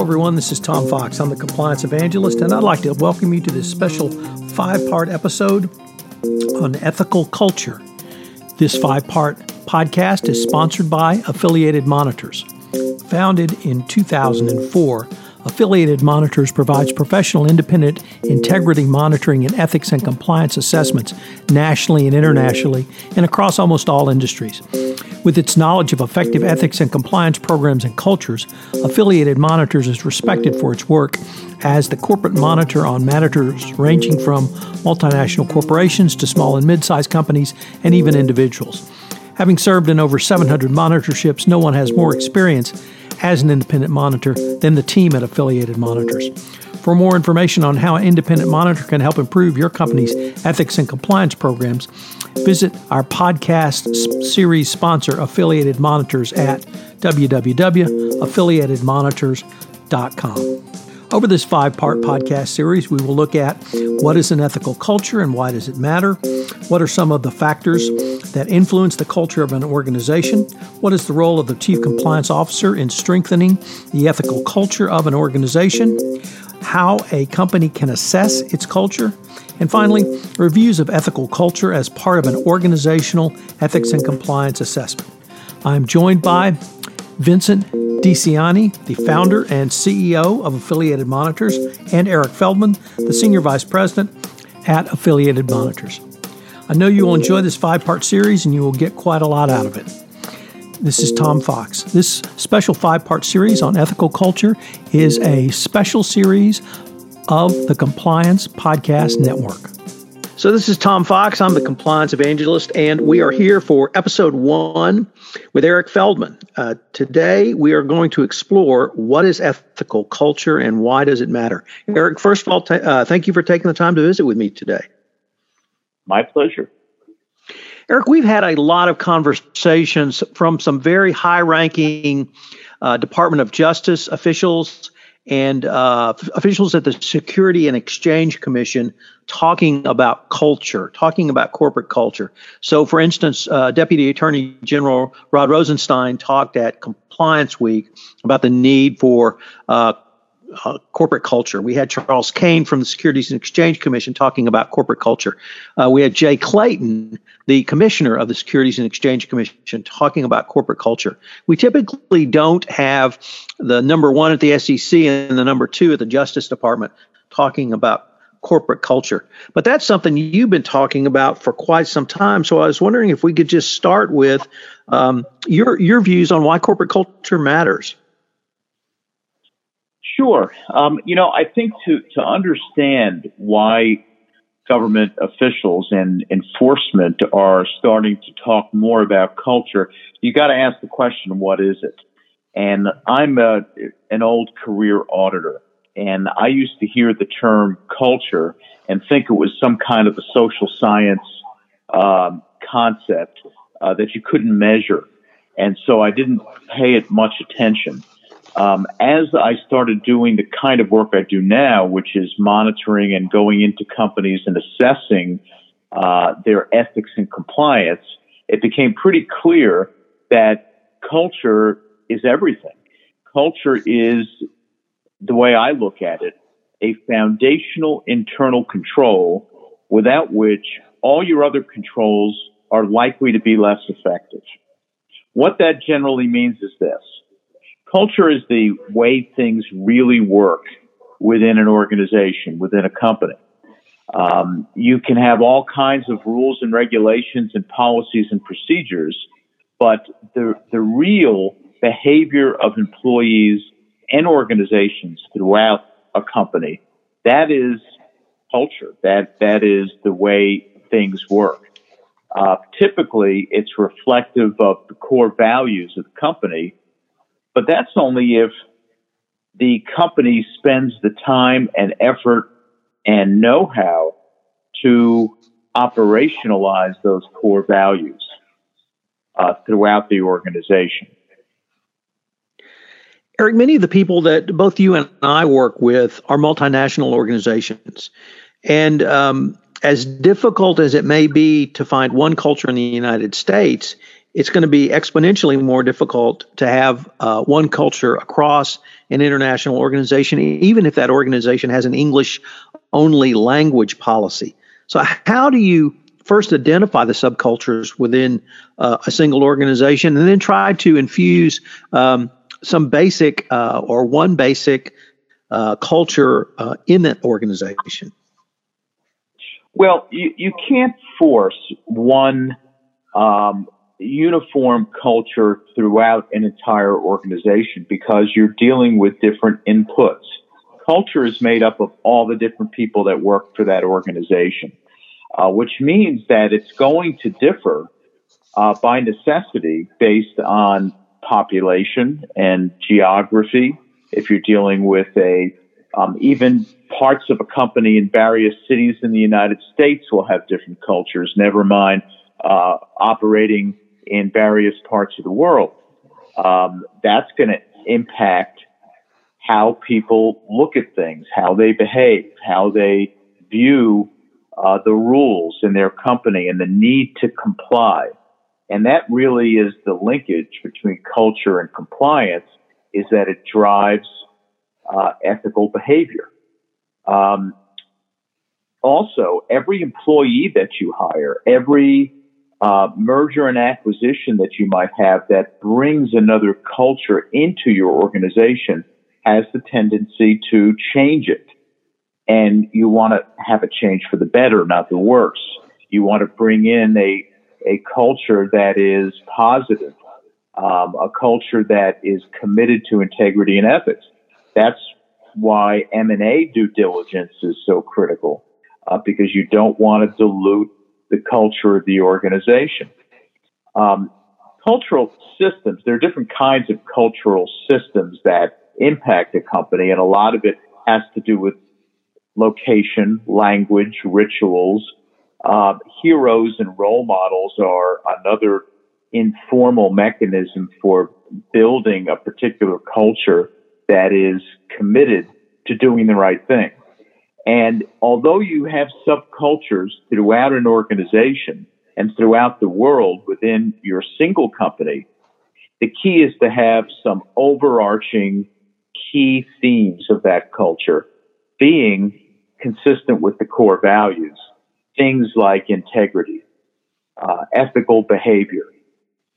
everyone. This is Tom Fox. I'm the compliance evangelist, and I'd like to welcome you to this special five part episode on ethical culture. This five part podcast is sponsored by Affiliated Monitors. Founded in 2004, Affiliated Monitors provides professional independent integrity monitoring and ethics and compliance assessments nationally and internationally and across almost all industries. With its knowledge of effective ethics and compliance programs and cultures, Affiliated Monitors is respected for its work as the corporate monitor on matters ranging from multinational corporations to small and mid sized companies and even individuals. Having served in over 700 monitorships, no one has more experience as an independent monitor than the team at Affiliated Monitors. For more information on how independent monitor can help improve your company's ethics and compliance programs, visit our podcast series sponsor, Affiliated Monitors, at www.affiliatedmonitors.com. Over this five part podcast series, we will look at what is an ethical culture and why does it matter? What are some of the factors that influence the culture of an organization? What is the role of the Chief Compliance Officer in strengthening the ethical culture of an organization? How a company can assess its culture? And finally, reviews of ethical culture as part of an organizational ethics and compliance assessment. I'm joined by Vincent DiCianni, the founder and CEO of Affiliated Monitors, and Eric Feldman, the Senior Vice President at Affiliated Monitors. I know you will enjoy this five part series and you will get quite a lot out of it. This is Tom Fox. This special five part series on ethical culture is a special series of the Compliance Podcast Network. So, this is Tom Fox. I'm the compliance evangelist, and we are here for episode one with Eric Feldman. Uh, today, we are going to explore what is ethical culture and why does it matter. Eric, first of all, t- uh, thank you for taking the time to visit with me today. My pleasure. Eric, we've had a lot of conversations from some very high ranking uh, Department of Justice officials and uh, officials at the Security and Exchange Commission talking about culture, talking about corporate culture. So, for instance, uh, Deputy Attorney General Rod Rosenstein talked at Compliance Week about the need for uh, uh, corporate culture. We had Charles Kane from the Securities and Exchange Commission talking about corporate culture. Uh, we had Jay Clayton, the commissioner of the Securities and Exchange Commission, talking about corporate culture. We typically don't have the number one at the SEC and the number two at the Justice Department talking about corporate culture. But that's something you've been talking about for quite some time. So I was wondering if we could just start with um, your your views on why corporate culture matters. Sure. Um, you know, I think to, to understand why government officials and enforcement are starting to talk more about culture, you got to ask the question, what is it? And I'm a, an old career auditor, and I used to hear the term culture and think it was some kind of a social science um, concept uh, that you couldn't measure. And so I didn't pay it much attention. Um, as I started doing the kind of work I do now, which is monitoring and going into companies and assessing uh, their ethics and compliance, it became pretty clear that culture is everything. Culture is, the way I look at it, a foundational internal control without which all your other controls are likely to be less effective. What that generally means is this Culture is the way things really work within an organization, within a company. Um, you can have all kinds of rules and regulations and policies and procedures, but the, the real behavior of employees and organizations throughout a company, that is culture. That, that is the way things work. Uh, typically, it's reflective of the core values of the company but that's only if the company spends the time and effort and know how to operationalize those core values uh, throughout the organization. Eric, many of the people that both you and I work with are multinational organizations. And um, as difficult as it may be to find one culture in the United States, it's going to be exponentially more difficult to have uh, one culture across an international organization, even if that organization has an English only language policy. So, how do you first identify the subcultures within uh, a single organization and then try to infuse um, some basic uh, or one basic uh, culture uh, in that organization? Well, you, you can't force one um, uniform culture throughout an entire organization because you're dealing with different inputs. Culture is made up of all the different people that work for that organization, uh, which means that it's going to differ uh, by necessity based on population and geography. If you're dealing with a um, even parts of a company in various cities in the United States will have different cultures. Never mind uh, operating in various parts of the world. Um, that's going to impact how people look at things, how they behave, how they view uh, the rules in their company and the need to comply. And that really is the linkage between culture and compliance is that it drives uh, ethical behavior. Um, also, every employee that you hire, every uh, merger and acquisition that you might have that brings another culture into your organization has the tendency to change it. And you want to have a change for the better, not the worse. You want to bring in a, a culture that is positive, um, a culture that is committed to integrity and ethics. That's why M&A due diligence is so critical, uh, because you don't want to dilute the culture of the organization. Um, cultural systems, there are different kinds of cultural systems that impact a company, and a lot of it has to do with location, language, rituals. Uh, heroes and role models are another informal mechanism for building a particular culture that is committed to doing the right thing. And although you have subcultures throughout an organization and throughout the world within your single company, the key is to have some overarching key themes of that culture being consistent with the core values. Things like integrity, uh, ethical behavior,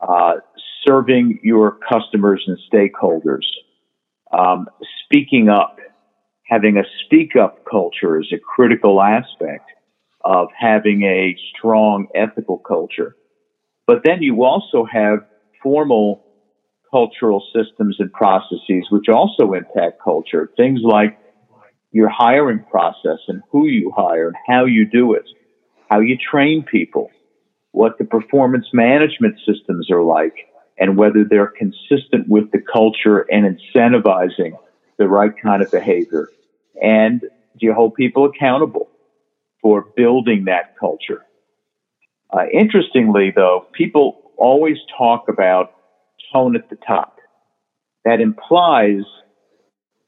uh, serving your customers and stakeholders, um, speaking up, having a speak up culture is a critical aspect of having a strong ethical culture. But then you also have formal cultural systems and processes which also impact culture. Things like your hiring process and who you hire and how you do it, how you train people, what the performance management systems are like, and whether they're consistent with the culture and incentivizing the right kind of behavior. And do you hold people accountable for building that culture? Uh, interestingly, though, people always talk about tone at the top. That implies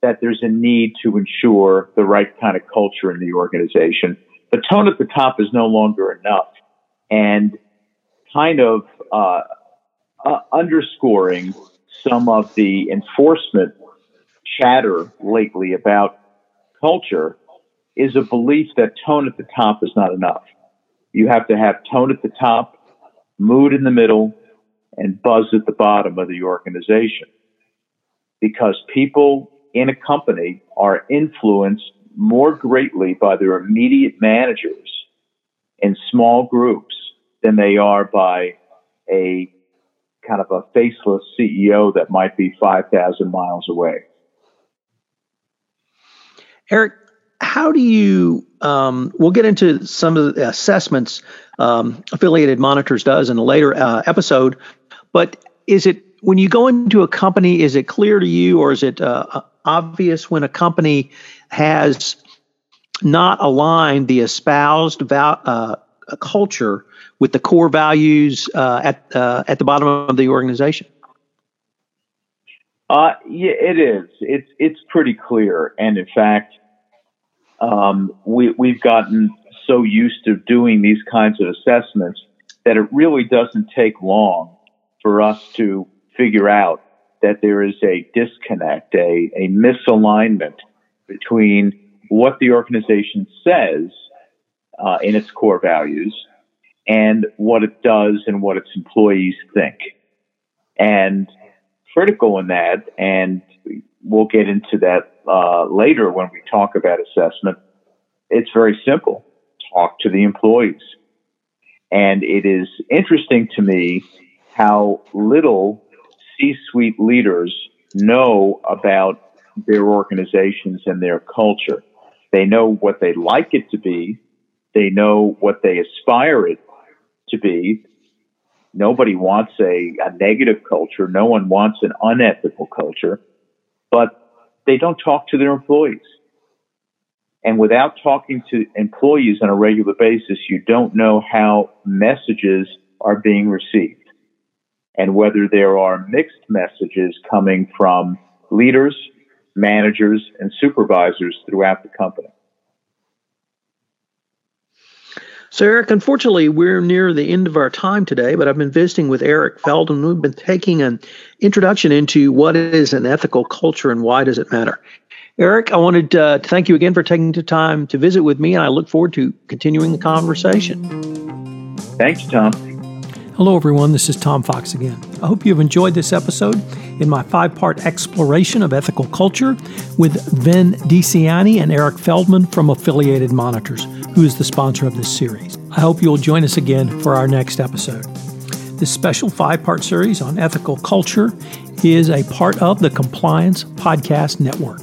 that there's a need to ensure the right kind of culture in the organization. The tone at the top is no longer enough. And kind of uh, uh, underscoring some of the enforcement chatter lately about culture is a belief that tone at the top is not enough. You have to have tone at the top, mood in the middle, and buzz at the bottom of the organization. Because people in a company are influenced more greatly by their immediate managers in small groups than they are by a kind of a faceless CEO that might be 5,000 miles away. Eric, how do you, um, we'll get into some of the assessments um, Affiliated Monitors does in a later uh, episode, but is it, when you go into a company, is it clear to you or is it uh, obvious when a company has not aligned the espoused val- uh, culture with the core values uh, at uh, at the bottom of the organization? Uh, yeah, it is. It's it's pretty clear, and in fact, um, we we've gotten so used to doing these kinds of assessments that it really doesn't take long for us to figure out that there is a disconnect, a, a misalignment between what the organization says uh, in its core values and what it does and what its employees think. And critical in that, and we'll get into that uh, later when we talk about assessment, it's very simple. Talk to the employees. And it is interesting to me how little C suite leaders know about their organizations and their culture. They know what they like it to be. They know what they aspire it to be. Nobody wants a, a negative culture. No one wants an unethical culture, but they don't talk to their employees. And without talking to employees on a regular basis, you don't know how messages are being received and whether there are mixed messages coming from leaders, managers, and supervisors throughout the company. So, Eric, unfortunately, we're near the end of our time today, but I've been visiting with Eric Feldman. We've been taking an introduction into what is an ethical culture and why does it matter. Eric, I wanted uh, to thank you again for taking the time to visit with me, and I look forward to continuing the conversation. Thanks, Tom. Hello, everyone. This is Tom Fox again. I hope you've enjoyed this episode in my five part exploration of ethical culture with Vin DiCianni and Eric Feldman from Affiliated Monitors, who is the sponsor of this series. I hope you'll join us again for our next episode. This special five part series on ethical culture is a part of the Compliance Podcast Network.